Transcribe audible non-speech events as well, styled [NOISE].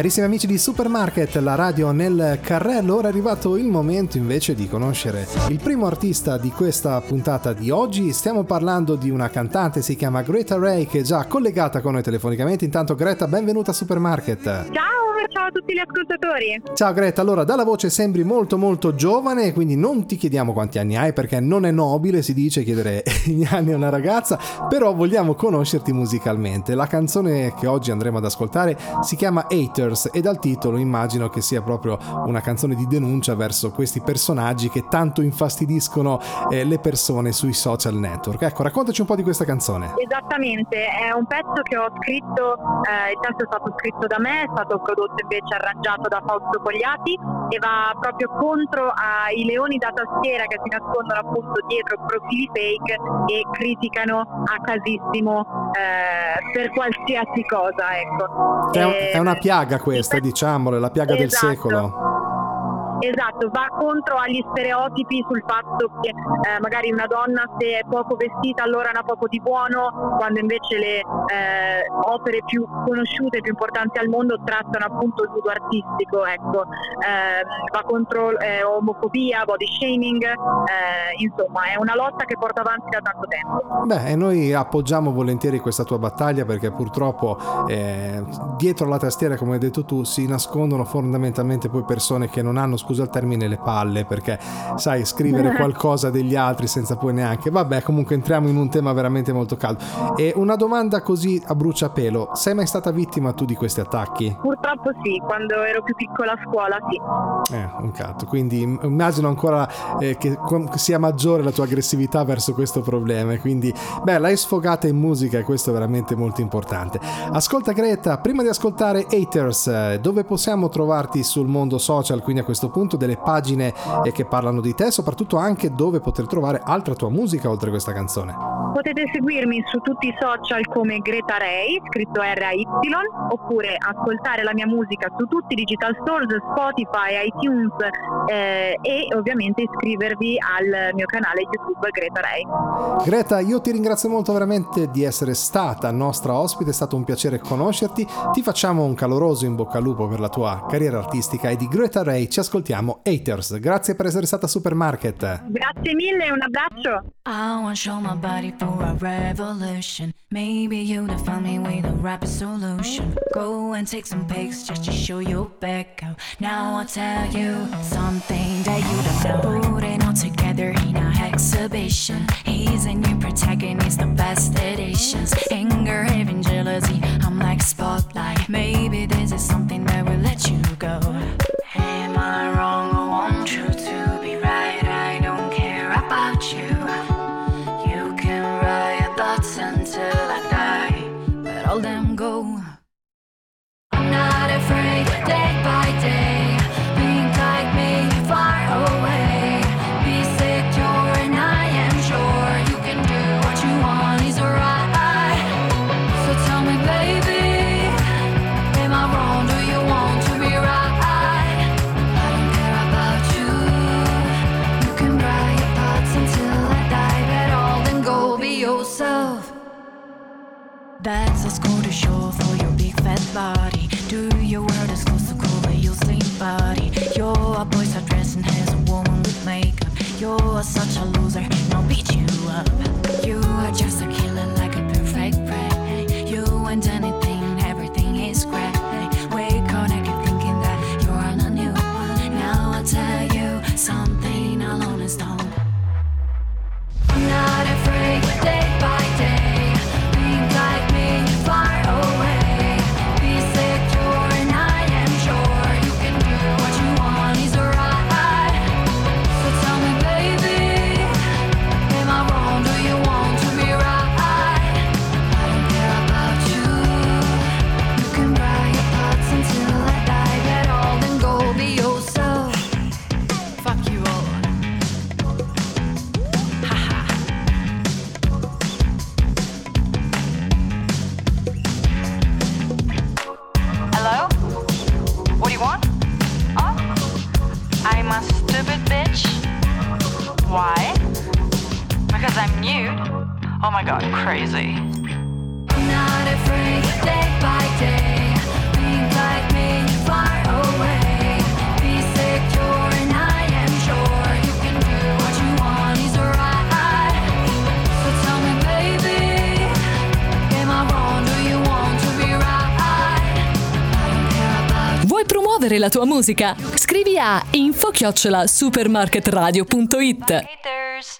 Carissimi amici di Supermarket, la radio nel carrello, ora è arrivato il momento invece di conoscere il primo artista di questa puntata di oggi. Stiamo parlando di una cantante, si chiama Greta Ray, che è già collegata con noi telefonicamente. Intanto Greta, benvenuta a Supermarket. Ciao! Ciao a tutti gli ascoltatori. Ciao Greta, allora dalla voce sembri molto molto giovane, quindi non ti chiediamo quanti anni hai perché non è nobile, si dice, chiedere [LAUGHS] gli anni a una ragazza, però vogliamo conoscerti musicalmente. La canzone che oggi andremo ad ascoltare si chiama Haters e dal titolo immagino che sia proprio una canzone di denuncia verso questi personaggi che tanto infastidiscono eh, le persone sui social network. Ecco, raccontaci un po' di questa canzone. Esattamente, è un pezzo che ho scritto, eh, il testo è stato scritto da me, è stato prodotto invece arrangiato da Fausto Cogliati e va proprio contro ai leoni da tastiera che si nascondono appunto dietro profili fake e criticano a casissimo eh, per qualsiasi cosa. Ecco. È, un, è una piaga questa, diciamolo, è la piaga esatto. del secolo. Esatto, va contro agli stereotipi sul fatto che eh, magari una donna se è poco vestita allora ha poco di buono, quando invece le eh, opere più conosciute, e più importanti al mondo trattano appunto il nudo artistico, ecco. eh, va contro eh, omofobia, body shaming, eh, insomma è una lotta che porta avanti da tanto tempo. Beh, e noi appoggiamo volentieri questa tua battaglia perché purtroppo eh, dietro la tastiera, come hai detto tu, si nascondono fondamentalmente poi persone che non hanno scusa il termine, le palle, perché sai, scrivere [LAUGHS] qualcosa degli altri senza poi neanche... Vabbè, comunque entriamo in un tema veramente molto caldo. E una domanda così a bruciapelo, sei mai stata vittima tu di questi attacchi? Purtroppo sì, quando ero più piccola a scuola sì. Eh, un cazzo, quindi immagino ancora eh, che sia maggiore la tua aggressività verso questo problema, quindi beh, l'hai sfogata in musica e questo è veramente molto importante. Ascolta Greta, prima di ascoltare Haters, eh, dove possiamo trovarti sul mondo social, quindi a questo punto appunto delle pagine eh, che parlano di te, soprattutto anche dove poter trovare altra tua musica oltre a questa canzone. Potete seguirmi su tutti i social come Greta Ray, scritto R-A-Y, oppure ascoltare la mia musica su tutti i digital stores, Spotify, iTunes eh, e ovviamente iscrivervi al mio canale YouTube Greta Ray. Greta, io ti ringrazio molto veramente di essere stata nostra ospite, è stato un piacere conoscerti, ti facciamo un caloroso in bocca al lupo per la tua carriera artistica e di Greta Ray ci ascoltiamo Haters. Grazie per essere stata a Supermarket. Grazie mille, un abbraccio. I want show my body for a revolution. Maybe you'd find me with a rapid solution. Go and take some pics just to show your back out. Now I'll tell you something that you don't know. Put it all together in a exhibition. He's a new protagonist, the best editions. Anger, even jealousy, I'm like spotlight. That's a score to show for your big fat body. Do your word is close to cover your slim body. You're a boy's dress and has a woman with makeup. You're such a loser, now beat you up. I'm nude? Oh my god, crazy. Not afraid day by day. Think like me far away. Be secure and I am sure you can do what you want is right. So tell me, baby, am I wrong? Do you want to be right? I don't care about Vuoi promuovere la tua musica? Scrivi a info-supermarketradio.it Haters.